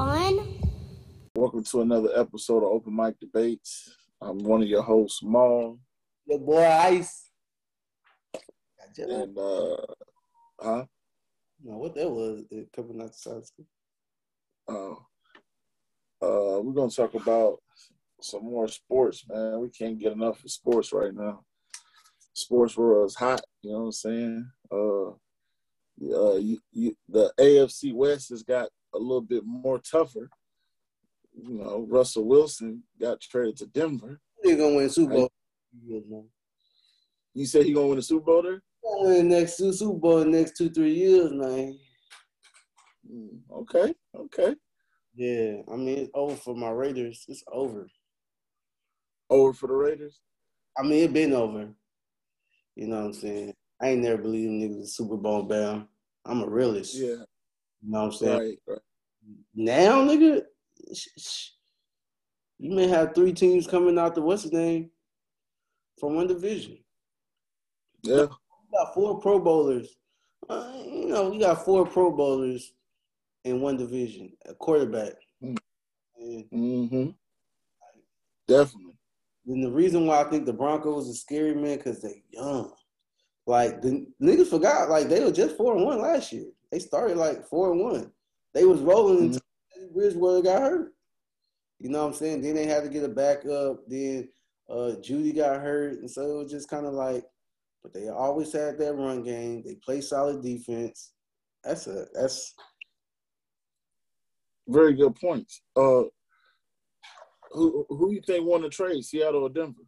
on? Welcome to another episode of Open Mic Debates. I'm one of your hosts, Maul, Your boy Ice. and uh, huh? No, what that was it coming out the side school. Uh, uh, we're gonna talk about some more sports, man. We can't get enough of sports right now. Sports world is hot. You know what I'm saying? Uh, uh, you, you, the AFC West has got a little bit more tougher. You know, Russell Wilson got traded to Denver. They gonna win Super Bowl. You said he gonna win the Super Bowl there? Win the next two Super Bowl in the next two three years, man. Mm, Okay, okay. Yeah, I mean it's over for my Raiders. It's over. Over for the Raiders. I mean it been over. You know what I'm saying? I ain't never believed niggas Super Bowl bound. I'm a realist. Yeah, You know what I'm saying? right, right. Now, nigga, you may have three teams coming out the what's his name from one division. Yeah, We got four Pro Bowlers. Uh, you know, we got four Pro Bowlers in one division, a quarterback. Mm. And mm-hmm. Definitely. then the reason why I think the Broncos are scary, man, because they young. Like the niggas forgot, like they were just four and one last year. They started like four and one. They was rolling until Bridgewater got hurt. You know what I'm saying? Then they had to get a backup. Then uh, Jeudy got hurt, and so it was just kind of like. But they always had that run game. They play solid defense. That's a that's Very good points. Uh, who who you think won the trade, Seattle or Denver?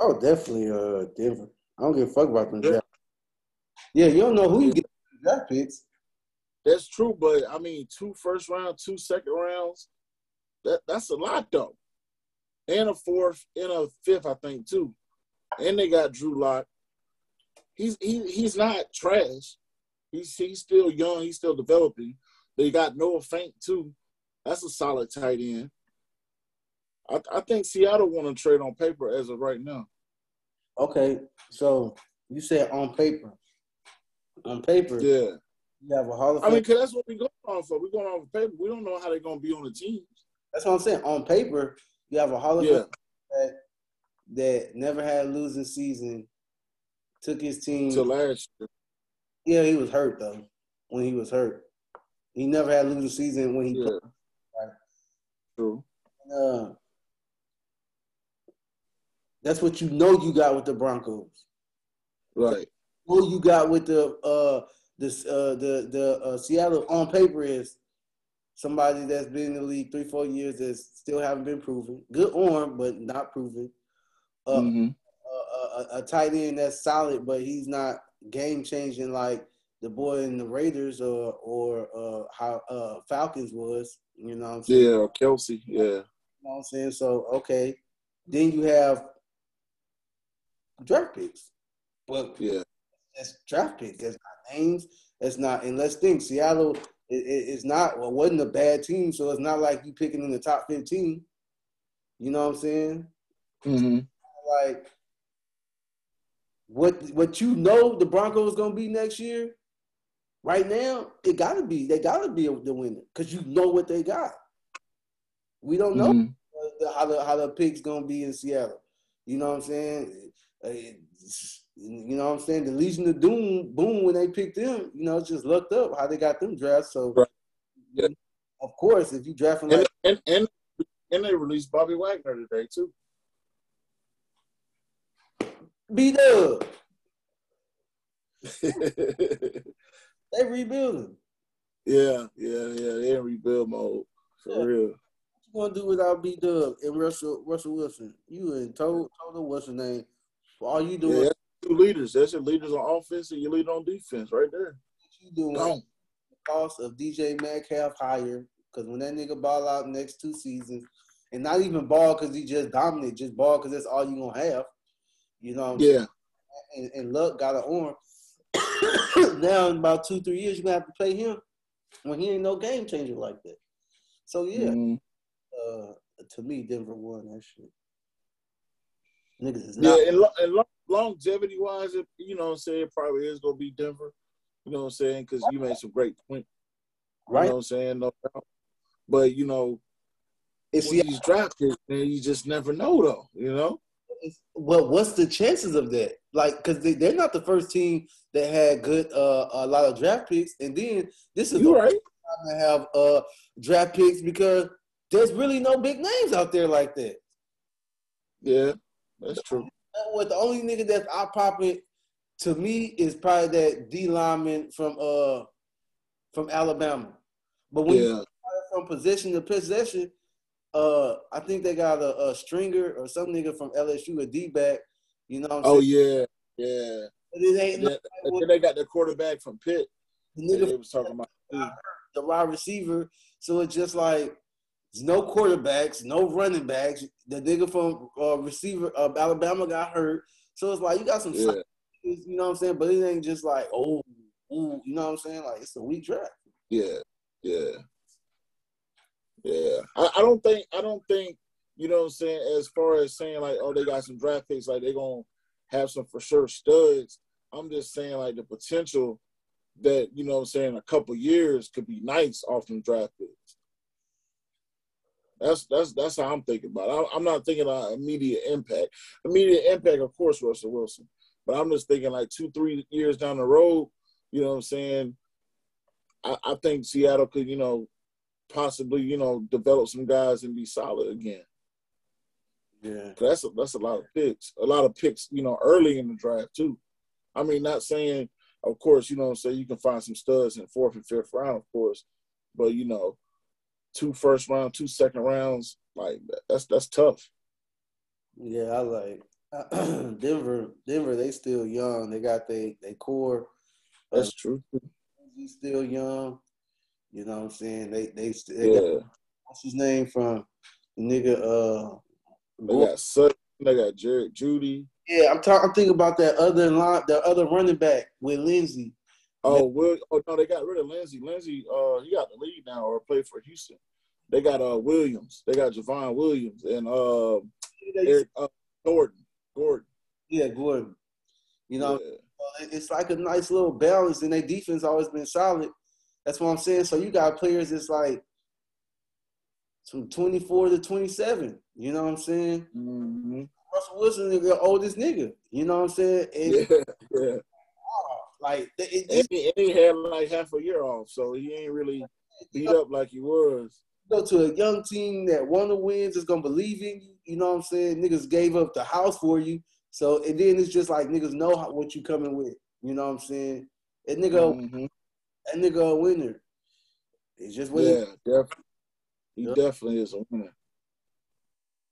oh definitely uh Denver. I don't give a fuck about them Yeah. Yeah, you don't know who you get draft picks. That's true, but I mean, two first round, two second rounds. That that's a lot though, and a fourth and a fifth, I think too. And they got Drew Lock. He's he he's not trash. He's he's still young. He's still developing. They got Noah Fant too. That's a solid tight end. I, I think Seattle want to trade on paper as of right now. Okay, so you said on paper. On paper, Yeah, have Hall of I mean, cause that's what we're going on for. We're going on paper. We don't know how they're gonna be on the teams. That's what I'm saying. On paper, you have a Hall of Yeah, Fame that, that never had a losing season. Took his team. to last year. yeah, he was hurt though. When he was hurt, he never had a losing season when he Yeah, played. Right. true. Uh, that's what you know you got with the Broncos. Right. Who you got with the uh this uh the the uh, Seattle on paper is somebody that's been in the league three four years that still haven't been proven. Good arm, but not proven. Uh, hmm a, a, a tight end that's solid, but he's not game changing like the boy in the Raiders or or uh, how uh, Falcons was. You know what I'm saying? Yeah, Kelce. Yeah. You know what I'm saying? So okay, then you have draft picks, but Yeah. that's draft picks. That's not names. That's not. And let's think, Seattle is is not. Well, wasn't a bad team, so it's not like you picking in the top fifteen. You know what I'm saying? hmm Like what what you know the Broncos gonna be next year. Right now, it gotta be. They gotta be the winner because you know what they got. We don't know Mhm. the- how the how the picks gonna be in Seattle. You know what I'm saying? You know what I'm saying? The Legion of Doom, boom, when they picked them, you know, it's just looked up how they got them drafts. So, Right. Yeah. of course, if you drafting And, like and and and they released Bobby Wagner today too. B Dub, they rebuilding. yeah, yeah, yeah. They in rebuild mode for Yeah. real. What you gonna do without B Dub and Russell Russell Wilson? You in total what's the name? for All you Yeah, doing, that's two leaders. That's your leaders on offense and your leader on defense, right there. you doing Gone. the cost of DJ Metcalf higher because when that nigga ball out next two seasons, and not even ball because he just dominant, just ball because that's all you gonna have. You know, what I'm Yeah, and, and Lock got an arm. now in about two, three years, you're gonna have to play him when he ain't no game changer like that. So yeah, Mhm. uh, to me, Denver won that shit. Niggas is yeah. not. And, lo- and lo- longevity wise, you know, what I'm saying it probably is gonna be Denver. You know what I'm saying? Because you made some great points. You Right. know what I'm saying? No doubt. But you know, It's when these draft picks, man, you just never know though. You know. well, what's the chances of that? Like, because they, they're not the first team that had good uh, a lot of draft picks, and then this is You the right. time to have uh draft picks because there's really no big names out there like that. Yeah, that's true. What the only nigga that's eye popping to me is probably that D lineman from uh from Alabama. But when you Yeah, from possession to possession, uh, I think they got a, a stringer or some nigga from LSU, a D back. You know what I'm Oh saying? yeah, yeah. But it ain't yeah. Then they got the quarterback from Pitt. the nigga They was talking about. the wide receiver. So it's just like there's no quarterbacks, no running backs. The nigga from uh, receiver of Alabama got hurt. So it's like you got some, Yeah, you know what I'm saying? But it ain't just like oh, ooh, you know what I'm saying? Like it's a weak draft. yeah, yeah, yeah. I, I don't think. I don't think. You know what I'm saying? As far as saying like, oh, they got some draft picks, like they're gonna have some for sure studs. I'm just saying like the potential that you know what I'm saying a couple years could be nice off them draft picks. That's that's that's how I'm thinking about it. I, I'm not thinking about immediate impact. Immediate impact, of course, Russell Wilson. But I'm just thinking like two, three years down the road. You know what I'm saying? I, I think Seattle could, you know, possibly, you know, develop some guys and be solid again. Yeah, That's a, that's a lot of picks. A lot of picks, you know, early in the draft too. I mean, not saying, of course, you know, what I'm saying you can find some studs in fourth and fifth round, of course, but you know, two first round, two second rounds, like that's that's tough. Yeah, I like Denver. Denver, they still young. They got they they core. That's true. He's still young. You know what I'm saying? They they, they got Yeah, what's his name from the nigga uh they got Sutton, they got Jerry Jeudy. Yeah, I'm talking. I'm thinking about that other line, the other running back with Lindsay. Oh, Will. Oh no, they got rid of Lindsay. Lindsay, uh, he got the lead now, or played for Houston. They got uh Williams. They got Javon Williams and uh Eric uh, Gordon. Gordon. Yeah, Gordon. You know, Yeah. it's like a nice little balance, and their defense always been solid. That's what I'm saying. So you got players that's like from 24 to 27. You know what I'm saying? hmm Russell Wilson is the oldest nigga. You know what I'm saying? And Yeah, yeah. Like it, it, And he, had like half a year off, so he ain't really beat up like he was. go to a young team that won the wins is gonna believe in you. You know what I'm saying? Niggas gave up the house for you. So and then it's just like niggas know how, what you coming with. You know what I'm saying? That nigga, Mhm. that nigga a winner. It's just what Yeah, definitely. He Yeah. definitely is a winner.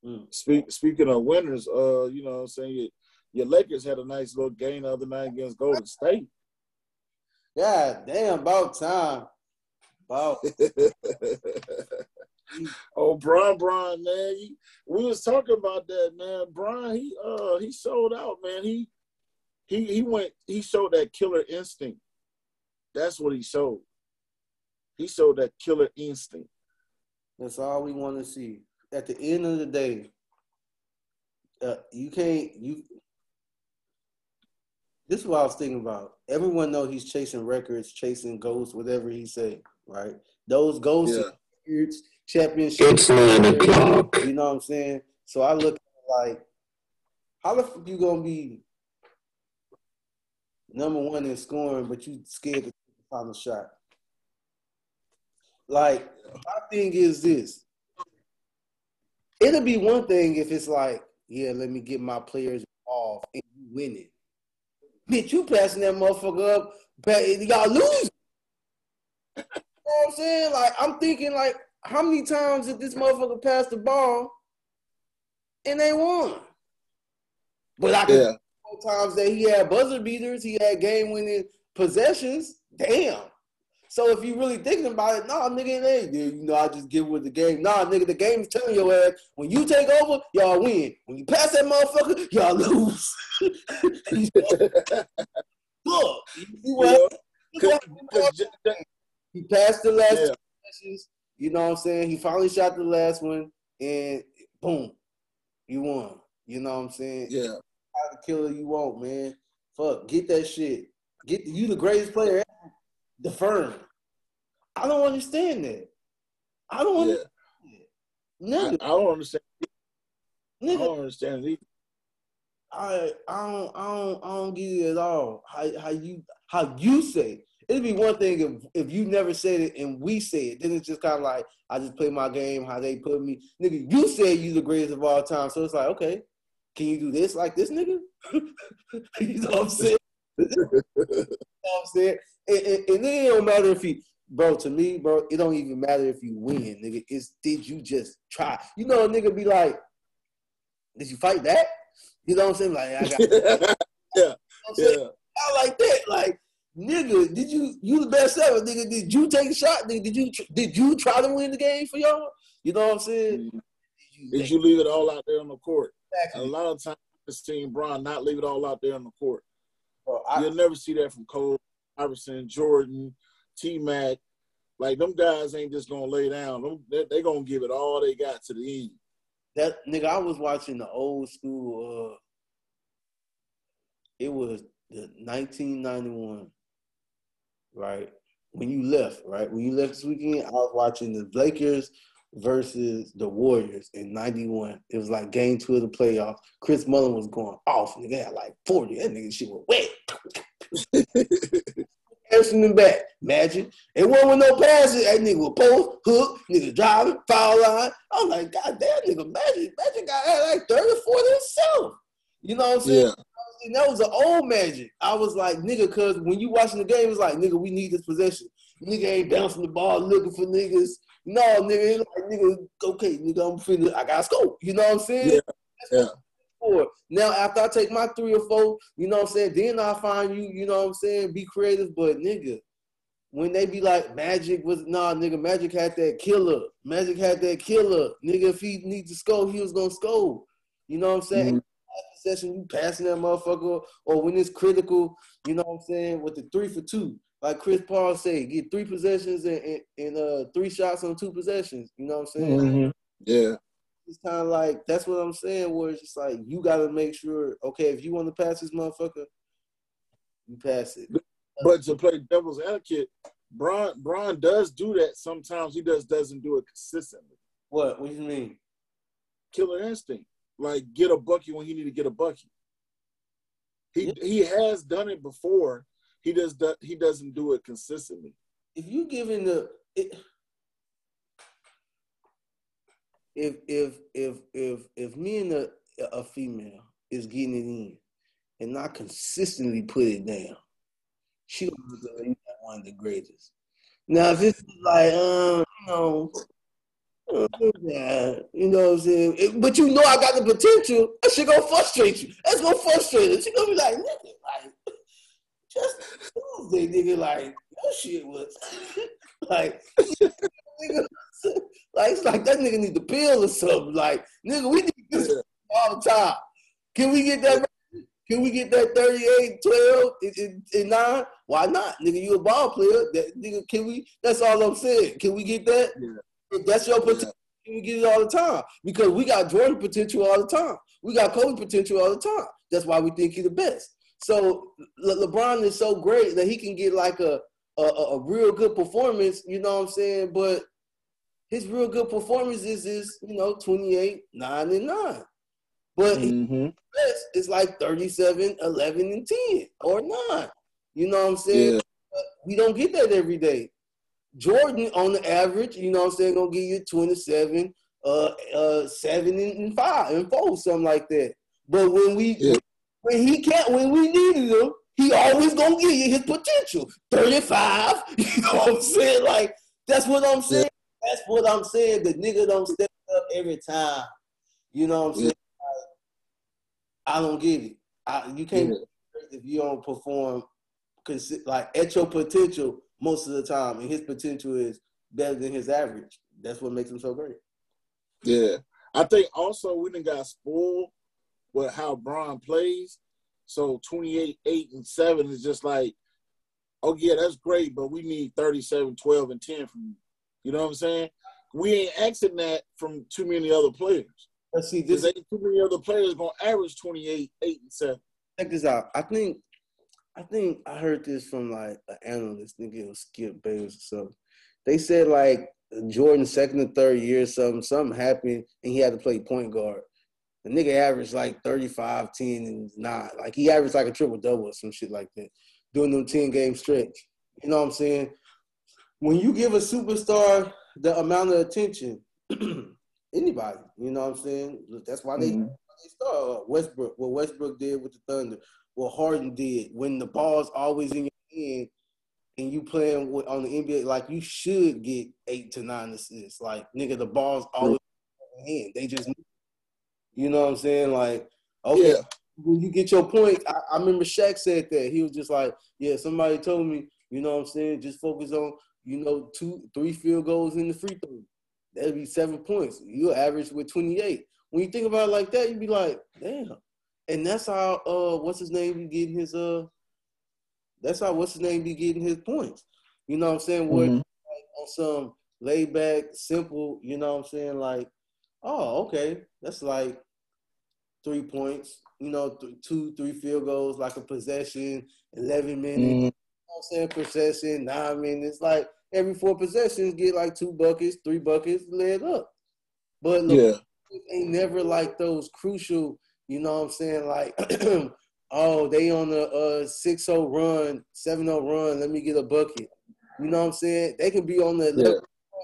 Mm. Speak, speaking of winners, uh, you know what I'm saying? Your, Lakers had a nice little game the other night against Golden State. Yeah, damn, about time. About oh, Bron, Bron, man, he, we was talking about that, man. Bron, he uh he sold out, man. He he he went he showed that killer instinct. That's what he showed. He showed that killer instinct. that's all we want to see. At the end of the day, uh, you can't you. This is what I was thinking about. Everyone know he's chasing records, chasing goals, whatever he say, right? Those goals, Yeah. records, championship. It's nine o'clock. You know what I'm saying? So I look like, how the fuck you gonna be number one in scoring, but you scared to take the final shot? Like, my thing is this. It'll be one thing if it's like, yeah, let me get my players off and you winning. Bitch, you passing that motherfucker up, pa- y'all lose. You know what I'm saying? Like, I'm thinking, like, how many times did this motherfucker pass the ball and they won? But I can Yeah. times that he had buzzer beaters, he had game winning possessions. Damn. So if you really thinking about it, nah, nigga, it ain't. Dude, you know, I just give with the game. Nah, nigga, the game's telling your ass when you take over, y'all win. When you pass that motherfucker, y'all lose. Look, you see You what? know? 'Cause- 'cause He passed the last Yeah. You know what I'm saying? He finally shot the last one, and boom, you won. You know what I'm saying? yeah. How the killer you want, man. Fuck, get that shit. Get you the greatest player ever. The firm. I don't understand that. I don't understand. I, Nigga, I don't understand. Nigga. I don't understand it either. I I don't I don't I don't get it at all. How how you how you say it. it'd be one thing if if you never said it and we say it. Then it's just kind of like I just play my game how they put me. Nigga, you said you the greatest of all time, so it's like okay, can you do this like this, nigga? you know what I'm saying? you know what I'm saying? And, and, it don't matter if you, bro. To me, bro, it don't even matter if you win, nigga. It's did you just try? You know, a nigga be like, did you fight that? You know what I'm saying? Like I got. You know yeah. I like that. Like, nigga, did you you the best ever, nigga? Did you take a shot? Nigga, did you did you try to win the game for y'all? You know what I'm saying? Mm-hmm. Did you leave it all out there on the court? Exactly. A lot of times, I've seen Bron not leave it all out there on the court. Bro, I, You'll never see that from Cole, Iverson, Jordan, T Mac. Like them guys ain't just gonna lay down. Them, they, they gonna give it all they got to the end. that nigga, I was watching the old school. uh It was the 1991, right? When you left, right? When you left this weekend, I was watching the Lakers versus the Warriors in 91. It was like game two of the playoffs. Chris Mullin was going off. Nigga had like 40. That nigga shit was wet. Passing them back. Magic. It wasn't with no passes. That nigga was post, hook, nigga driving, foul line. I'm like, God damn, nigga, Magic. Magic got like 30 or 40 himself. You know what I'm saying? yeah, And that was the old magic. I was like, nigga, cause when you watching the game, it's like, nigga, we need this possession. Nigga ain't bouncing the ball looking for niggas. No, nigga, like, nigga, okay, nigga, I'm finna, I got scope. You know what I'm saying? Yeah, yeah. Now, after I take my three or four, you know what I'm saying, then I find you, you know what I'm saying, be creative. But nigga, when they be like, Magic was, nah, nigga, Magic had that killer. Magic had that killer. Nigga, if he needs to score, he was gonna score. You know what I'm saying? Mhm. Possession, you passing that motherfucker, or when it's critical, you know what I'm saying, with the three for two. Like Chris Paul said, get three possessions and, and, and uh three shots on two possessions. You know what I'm saying? Mhm. yeah, It's kind of like that's what I'm saying. Where it's just like you got to make sure. Okay, if you want to pass this motherfucker, you pass it. But to play devil's advocate, Bron Bron does do that sometimes. He just doesn't do it consistently. What? What do you mean? Killer instinct, like get a bucket when he need to get a bucket. He Yeah. he has done it before. He does do, he doesn't do it consistently. If you giving the it, if if if if if me and a a female is getting it in and not consistently put it down, she like one of the greatest. Now if it's like um you know. yeah, you know what I'm saying? It- but you know I got the potential. That shit gonna frustrate you. That's gonna frustrate her. She gonna be like, nigga, like, just Tuesday, nigga, like, your shit was like, nigga, like, it's like that nigga need the pill or something. Like, nigga, we need this Yeah. all the time. Can we get that? Can we get that 38, 12, and, and, and 9? Why not? Nigga, you a ball player. That nigga, can we? That's all I'm saying. Can we get that? Yeah. That's your potential, can we get it all the time? Because we got Jordan potential all the time. We got Kobe potential all the time. That's why we think he's the best. So Le- LeBron is so great that he can get like a a a real good performance. You know what I'm saying? But his real good performance is is you know 28, 9 and 9. But his Mhm. best is like 37, 11 and 10 or 9. You know what I'm saying? Yeah, We don't get that every day. Jordan, on the average, you know what I'm saying, gonna give you 27, uh, uh, 7 and 5 and 4, something like that. But when we Yeah. when he can't when we needed him, he always gonna give you his potential. 35. You know what I'm saying? Like, that's what I'm saying. That's what I'm saying. The nigga don't step up every time. You know what I'm saying? Like, I don't get it. I, you can't Yeah. if you don't perform like at your potential most of the time, and his potential is better than his average. That's what makes him so great. yeah. I think also we done got spoiled with how Bron plays. So 28, 8, and 7 is just like, oh, yeah, that's great, but we need 37, 12, and 10 from you. You know what I'm saying? We ain't asking that from too many other players. Let's see this. ain't too many other players going to average 28, 8, and 7. Check this out. I think, I think I heard this from like an analyst. Think it was Skip Bayless or something. They said like Jordan second or third year, something something happened, and he had to play point guard. The nigga averaged like 35, 10, and not like he averaged like a triple double or some shit like that during them 10 game stretch. You know what I'm saying? When you give a superstar the amount of attention, anybody, you know what I'm saying? That's why they, mm-hmm. they start Westbrook, what Westbrook did with the Thunder, what Harden did. When the ball's always in your hand and you playing with, on the NBA, like you should get eight to nine assists. Like, nigga, the ball's always in your hand. They just you know what I'm saying? Like, okay, yeah. when you get your point, I, I, remember Shaq said that. He was just like, yeah, somebody told me, you know what I'm saying? Just focus on, you know, two, three field goals in the free throw. That'd be seven points. You average with 28. When you think about it like that, you'd be like, damn. And that's how uh what's his name be getting his uh that's how what's his name be getting his points. You know what I'm saying? Where mm-hmm. like, on some laid back, simple, you know what I'm saying? Like, oh, okay. That's like three points, you know, th- two, three field goals, like a possession, 11 minutes, mm. you know I'm saying, possession, nine minutes. Like every four possessions, get like two buckets, three buckets, led up. But look, yeah. ain't never like those crucial, you know what I'm saying, like, oh, they on a, a 6-0 run, 7-0 run, let me get a bucket. You know what I'm saying? They can be on the yeah.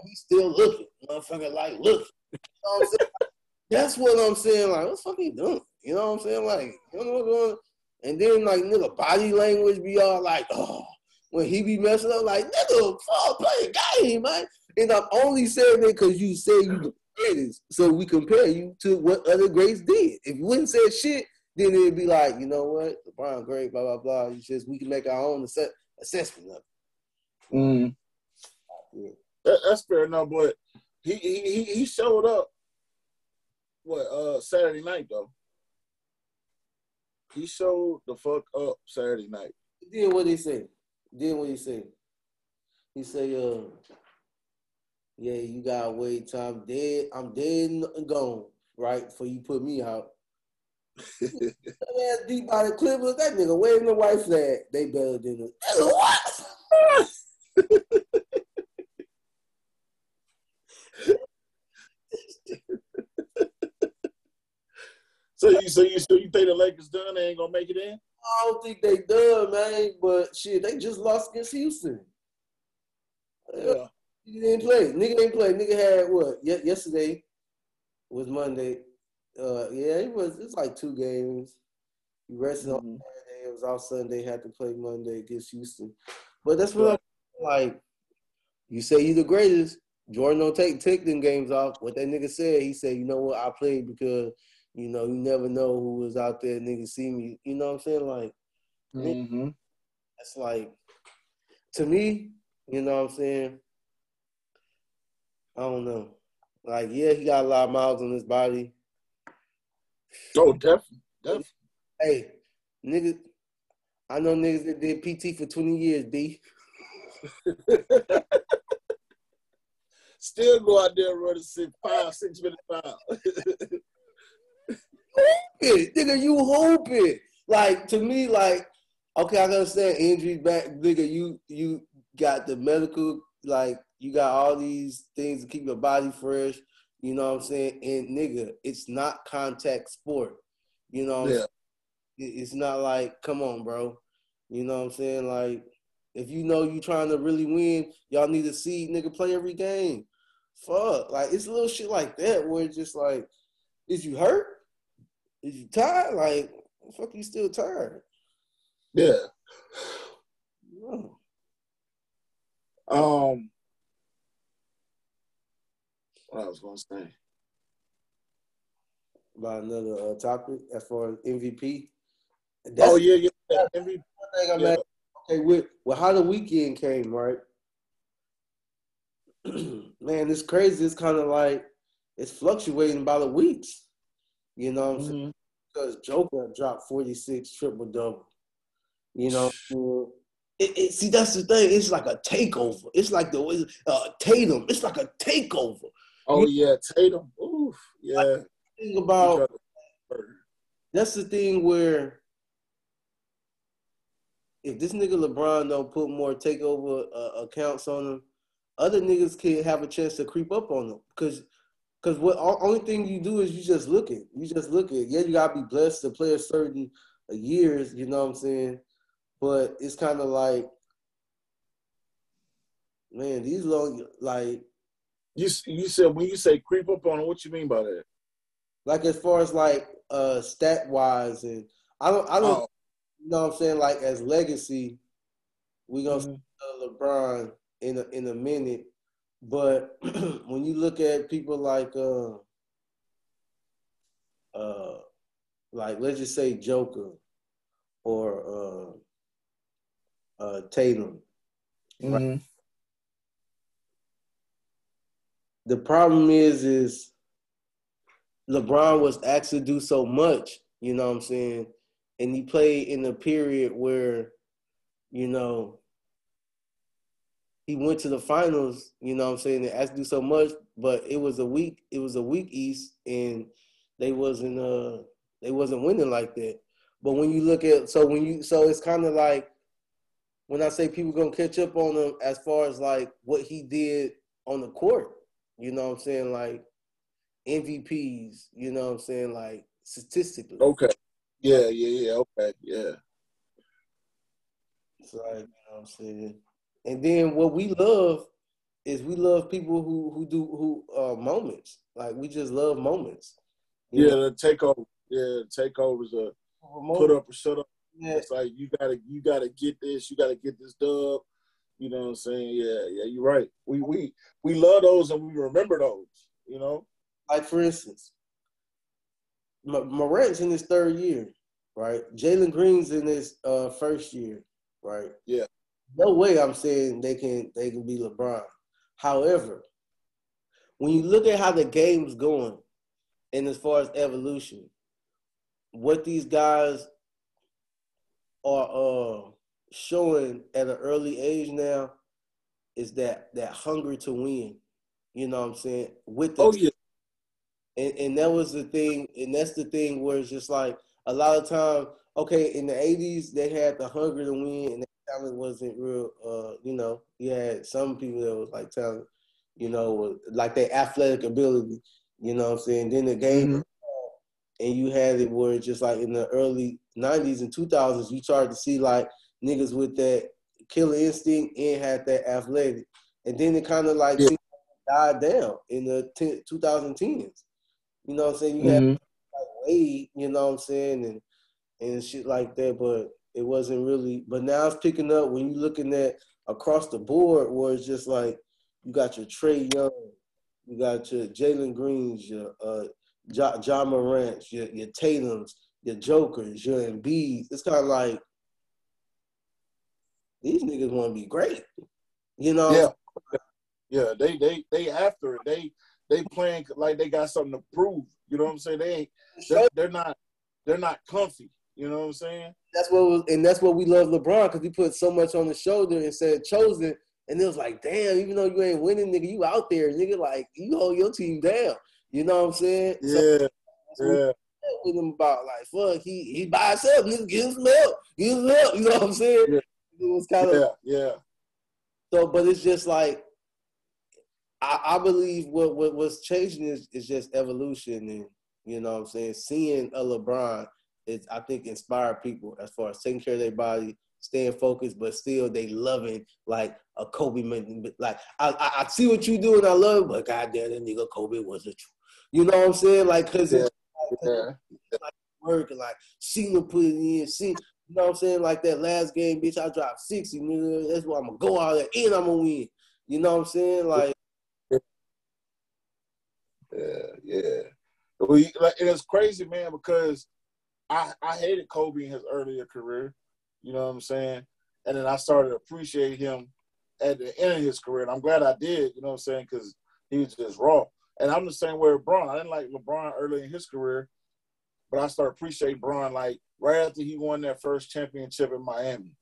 he's still looking. Motherfucker like look. You know what I'm saying? That's what I'm saying. Like, what's fucking doing? You know what I'm saying? Like, you know what's going And then like nigga body language be all like, oh, when he be messing up, like, nigga, fuck, play a game, man. And I'm only saying that because you say you the greatest. So we compare you to what other greats did. If you wouldn't say shit, then it'd be like, you know what, LeBron great, blah, blah, blah. You just we can make our own ass- assessment of it. Mm. Yeah. That, that's fair enough, but he, he he showed up what uh Saturday night though. He showed the fuck up Saturday night. He did what he said. Did what he say? He say, uh, yeah, you gotta wait till I'm dead. I'm dead and gone, right? For you put me out. that deep body Clippers, that nigga waving the white flag. They better than it. What? So you so you so you think the Lakers done? They ain't gonna make it in? I don't think they done, man. But shit, they just lost against Houston. Yeah. Nigga didn't play. Nigga didn't play. Nigga had what? Ye- yesterday was Monday. Uh, yeah, it was. It's like two games. He rested mm-hmm. on Saturday. It was off Sunday. Had to play Monday against Houston. But that's what I'm like. You say he's the greatest. Jordan don't take take them games off. What that nigga said, he said, you know what? I played because you know, you never know who was out there, nigga see me. You know what I'm saying? Like, mm-hmm. that's like, to me, you know what I'm saying? I don't know. Like, yeah, he got a lot of miles on his body. Oh, definitely. definitely. Hey, nigga, I know niggas that did PT for 20 years, B. Still go out there and run a six, five, six minute mile. it, nigga. You hope it. Like to me, like okay, I understand injury back, nigga. You you got the medical, like you got all these things to keep your body fresh. You know what I'm saying? And nigga, it's not contact sport. You know, yeah. it's not like, come on, bro. You know what I'm saying? Like, if you know you trying to really win, y'all need to see nigga play every game. Fuck, like it's a little shit like that where it's just like, is you hurt? Is you tired? Like, fuck, you still tired? Yeah. Um, what I was gonna say about another uh, topic as far as MVP. That's, oh yeah, yeah, MVP. I'm yeah. okay, with well, how the weekend came, right? Man, it's crazy. It's kind of like it's fluctuating by the weeks. You know what I'm mm-hmm. saying? Because Joker dropped 46 triple double. You know, it, it, see that's the thing. It's like a takeover. It's like the uh, Tatum. It's like a takeover. Oh you yeah, Tatum. Oof, yeah. Think about that's the thing where if this nigga LeBron don't put more takeover uh, accounts on him, other niggas can have a chance to creep up on them. Cause cause what only thing you do is you just look at. You just look at. Yeah, you gotta be blessed to play a certain years, you know what I'm saying? But it's kind of like, man, these long like you you said when you say creep up on them, what you mean by that? Like as far as like uh stat wise and I don't I don't oh. you know what I'm saying, like as legacy, we gonna mm-hmm. LeBron in a in a minute. But when you look at people like uh uh like let's just say Joker or uh uh Tatum. Mm-hmm. Right? The problem is is LeBron was asked to do so much, you know what I'm saying? And he played in a period where, you know, he went to the finals, you know what I'm saying, they asked to do so much, but it was a weak, it was a weak East and they wasn't uh they wasn't winning like that. But when you look at so when you so it's kind of like when I say people gonna catch up on him as far as like what he did on the court, you know what I'm saying? Like MVPs, you know what I'm saying? Like statistically. Okay. Yeah, yeah, yeah. Okay, yeah. It's like, you know what I'm saying? And then what we love is we love people who who do who uh moments. Like we just love moments. Yeah, know? the takeover. Yeah, takeovers are put up or shut up. Yeah. It's like you gotta you gotta get this, you gotta get this dub. You know what I'm saying? Yeah, yeah, you're right. We we we love those and we remember those, you know? Like for instance, Morant's in his third year, right? Jalen Green's in his uh, first year, right? Yeah no way I'm saying they can they can be LeBron. However, when you look at how the game's going, and as far as evolution, what these guys are uh, showing at an early age now is that that hunger to win. You know what I'm saying? With the oh yeah, and and that was the thing, and that's the thing where it's just like a lot of time. Okay, in the '80s they had the hunger to win, and talent wasn't real. Uh, you know, you had some people that was like talent, you know, like their athletic ability. You know what I'm saying? Then the game, mm-hmm. and you had it where just like in the early '90s and 2000s, you started to see like niggas with that killer instinct and had that athletic, and then it kind of like yeah. died down in the 2010s. You know what I'm saying? You mm-hmm. had like Wade, you know what I'm saying, and and shit like that, but it wasn't really, but now it's picking up when you're looking at across the board where it's just like you got your Trae Young, you got your Jalen Greens, your uh, Ja, Ja Morant, your, your Tatum's, your Jokers, your Embiid. It's kind of like these niggas want to be great, you know? Yeah, yeah. They they they after it. They they playing like they got something to prove. You know what I'm saying? They ain't. They're, they're not. They're not comfy. You know what I'm saying? That's what was, and that's what we love LeBron because he put so much on the shoulder and said chosen, and it was like, damn, even though you ain't winning, nigga, you out there, nigga, like you hold your team down. You know what I'm saying? Yeah, so, yeah. With him about like fuck, he he by himself, nigga, give him help, give him help. You know what I'm saying? Yeah. It was kind of yeah, yeah. So, but it's just like I, I believe what what what's changing is is just evolution and you know what I'm saying, seeing a LeBron it's I think inspire people as far as taking care of their body, staying focused, but still they loving like a Kobe. Like I, I, I see what you do and I love, it, but goddamn, that nigga Kobe wasn't true. You know what I'm saying? Like cause yeah. it's like, like work and like seeing him put it in, see. You know what I'm saying? Like that last game, bitch, I dropped 60, nigga. That's why I'm gonna go out there and I'm gonna win. You know what I'm saying? Like Yeah, yeah. We like it's crazy, man, because I, I hated Kobe in his earlier career. You know what I'm saying? And then I started to appreciate him at the end of his career. And I'm glad I did, you know what I'm saying? Because he was just raw. And I'm the same way with Bron. I didn't like LeBron early in his career, but I started appreciating Bron like right after he won that first championship in Miami.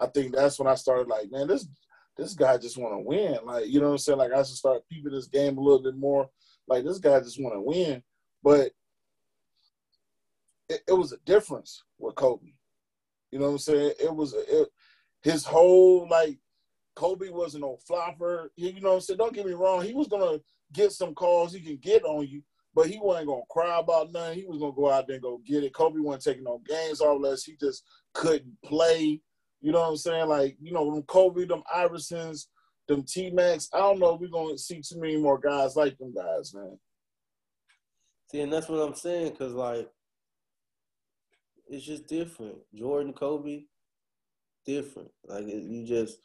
I think that's when I started like, man, this this guy just want to win. Like, you know what I'm saying? Like I should start peeping this game a little bit more. Like this guy just want to win. But it, it, was a difference with Kobe. You know what I'm saying? It was it, his whole like Kobe wasn't no flopper. He, you know what I'm saying? Don't get me wrong. He was gonna get some calls. He can get on you, but he wasn't gonna cry about nothing. He was gonna go out there and go get it. Kobe wasn't taking no games off unless he just couldn't play. You know what I'm saying? Like, you know, them Kobe, them Iversons, them T Max. I don't know we're gonna see too many more guys like them guys, man. See, and that's what I'm saying, cause like it's just different. Jordan, Kobe, different. Like you just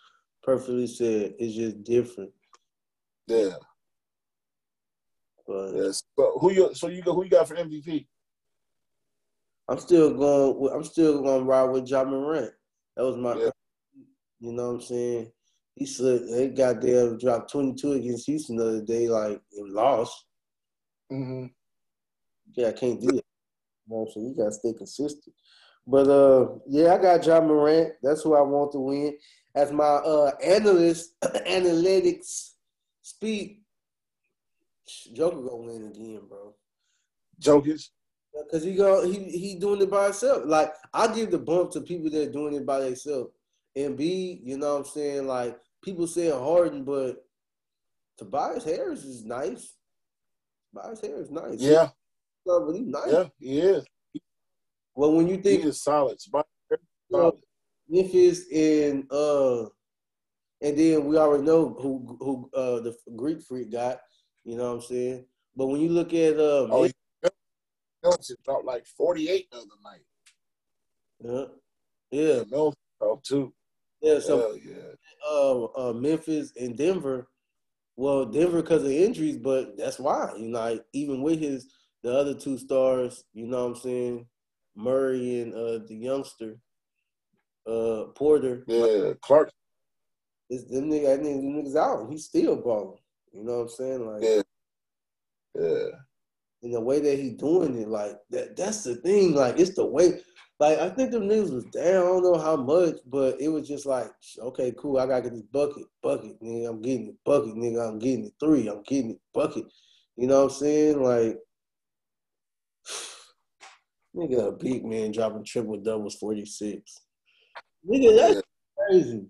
perfectly said, it's just different. Yeah. But Yes. But who you so you go who you got for MVP? I'm still going. With, I'm still going to ride with Ja Morant. That was my. Yeah. You know what I'm saying? He slipped. They got there dropped 22 against Houston the other day, like and lost. Mm-hmm. Yeah, I can't do that. You know what I'm saying? You gotta stay consistent. But uh, yeah, I got Ja Morant. That's who I want to win. As my uh analyst analytics speak, Joker gonna win again, bro. Jokic. Cause he go he he doing it by himself. Like I give the bump to people that are doing it by themselves. And B, you know what I'm saying? Like people say Harden, but Tobias Harris is nice. Tobias Harris is nice. Yeah, but he's nice. yeah, he is. Well, when you He think is solid. Spot- you know. Memphis and uh, and then we already know who who uh the Greek freak got. You know what I'm saying? But when you look at uh, Oh, dropped like 48 the other night. yeah, yeah, Milton dropped too. yeah. So Hell yeah. uh, uh, Memphis and Denver. Well, Denver because of injuries, but that's why you know like, even with his the other two stars, you know what I'm saying, Murray and uh, the youngster uh, Porter. Yeah, Clark. It's them nigga, I think them niggas out. He's still balling. You know what I'm saying? Like Yeah. Yeah. in the way that he doing it, like that. That's the thing. Like it's the way. Like I think them niggas was down. I don't know how much, but it was just like, okay, cool. I gotta get this bucket, bucket, nigga. I'm getting it, bucket, nigga. I'm getting it three. I'm getting it, bucket. You know what I'm saying? Like, nigga, a big man dropping triple doubles, forty six. Nigga, that's Yeah. crazy.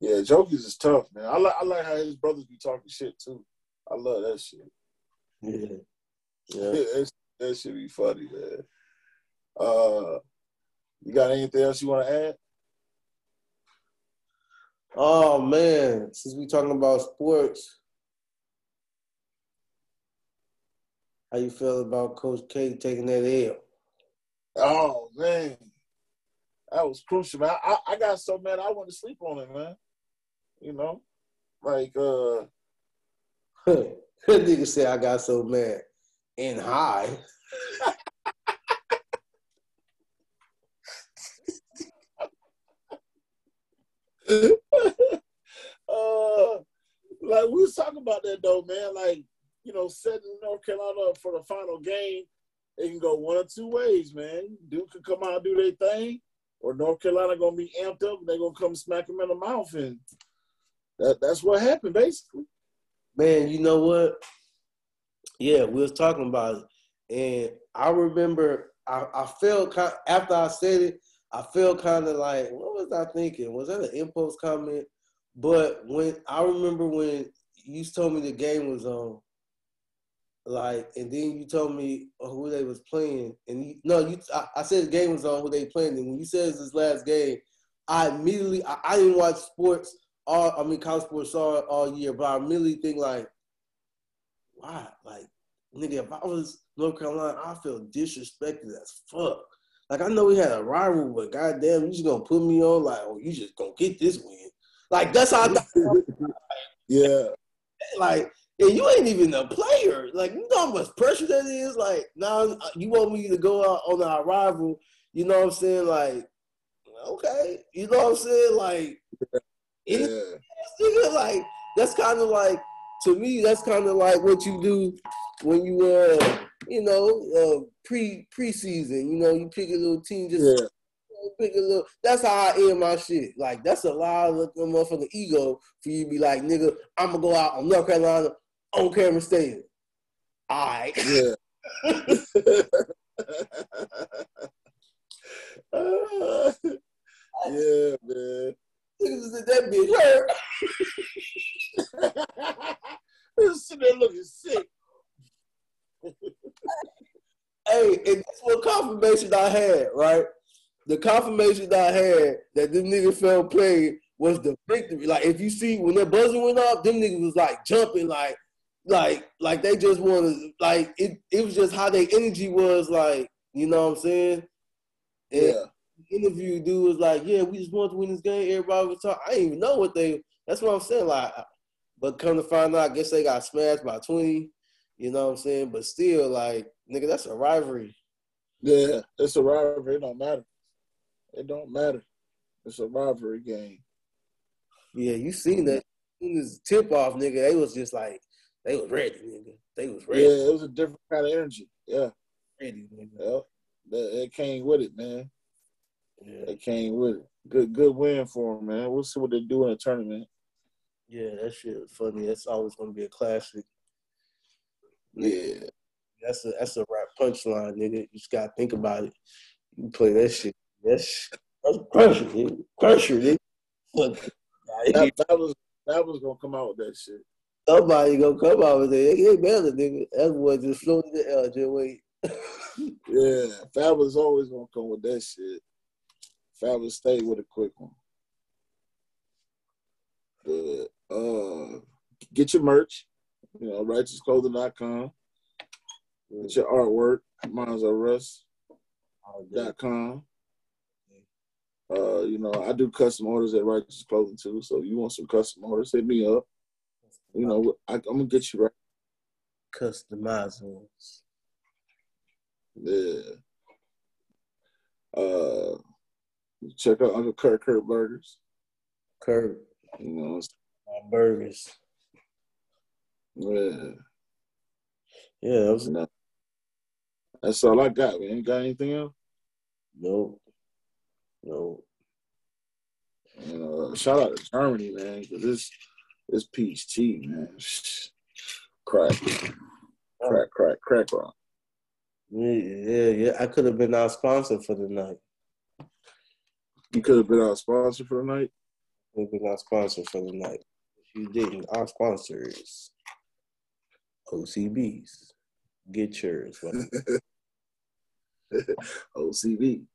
Yeah, Jokic is tough, man. I like I like how his brothers be talking shit too. I love that shit. Yeah, yeah. that, that should be funny, man. Uh, you got anything else you want to add? Oh man, since we talking about sports, how you feel about Coach K taking that L? Oh man, that was crucial, man. I, I got so mad I went to sleep on it, man. You know, like uh, that nigga said I got so mad and high. uh, like we was talking about that though, man. Like you know, setting North Carolina up for the final game, it can go one or two ways, man. Duke can come out and do their thing, or North Carolina gonna be amped up and they're gonna come smack them in the mouth, and that that's what happened basically. Man, you know what? Yeah, we was talking about it, and I remember I, I felt kind after I said it, I felt kind of like, what was I thinking? Was that an impulse comment? But when I remember when you told me the game was on, like, and then you told me who they was playing, and you, no, you I, I said the game was on who they playing, and when you said it's this last game, I immediately I, I didn't watch sports all I mean college sports all, all year, but I immediately think like, why? Like, nigga, if I was North Carolina, I feel disrespected as fuck. Like I know we had a rival, but goddamn, you just gonna put me on like, oh, you just gonna get this win. Like that's how I thought. Yeah, like, and you ain't even a player. Like, you know how much pressure that is. Like, now you want me to go out on our rival. You know what I'm saying? Like, okay, you know what I'm saying? Like, yeah, nigga, like that's kind of like to me. That's kind of like what you do when you uh, you know, uh, pre preseason. You know, you pick a little team just yeah. pick a little. That's how I end my shit. Like that's a lot of the motherfucking ego for you to be like, nigga, I'm gonna go out on North Carolina on camera stadium. All right. Yeah. Uh, yeah, man. That bitch hurt. He's sitting there looking sick. hey, and that's what confirmation I had, right? The confirmation I had that this nigga fell play was the victory. Like if you see when that buzzer went off, them niggas was like jumping, like, like, like they just wanted, like it. It was just how their energy was, like, you know what I'm saying? And Yeah. the interview dude was like, "Yeah, we just want to win this game." Everybody was talking. I didn't even know what they. That's what I'm saying. Like, but come to find out, I guess they got smashed by 20. You know what I'm saying? But still, like, nigga, that's a rivalry. Yeah, it's a rivalry. It don't matter. It don't matter. It's a rivalry game. Yeah, you seen that. As soon as tip off, nigga, they was just like, they was ready, nigga. They was ready, Yeah, it was a different kind of energy. Yeah, ready, nigga. yeah. It came with it, man. Yeah, It came with it. Good, good win for them, man. We'll see what they do in the tournament. yeah, that shit was funny. That's always gonna be a classic. Yeah, That's a that's a rap punchline, nigga. You just gotta think about it. You play that shit. That's that's pressure, nigga. Pressure, nigga. That, that was that was gonna come out with that shit. Somebody gonna come out with it. They better, nigga. That boy just floated the air. Just wait. Yeah, was always gonna come with that shit. Fab was stay with a quick one. But, uh, get your merch, you know, righteousclothing.com. Get your artwork, mine's a russ.com. Uh, you know, I do custom orders at Righteous Clothing too. So you want some custom orders, hit me up. You know, I, I'm gonna get you right. Customized ones. Yeah. Uh, check out Uncle Kurt Kurt Burgers. Kurt, You know, my burgers. yeah. Yeah, that was No. That's all I got. Man, ain't got anything else? nope. Nope. You know, shout out to Germany, man, because this this peach tea, man. Crack, crack, crack, crack rock. Yeah, yeah, yeah. I could have been our sponsor for the night. You could have been our sponsor for the night. Could have been our sponsor for the night. If you didn't, our sponsor is OCBs. Get yours. OCBs.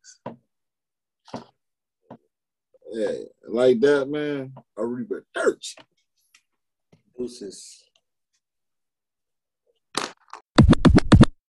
Yeah, like that, man. I Aruba Church. Deuces.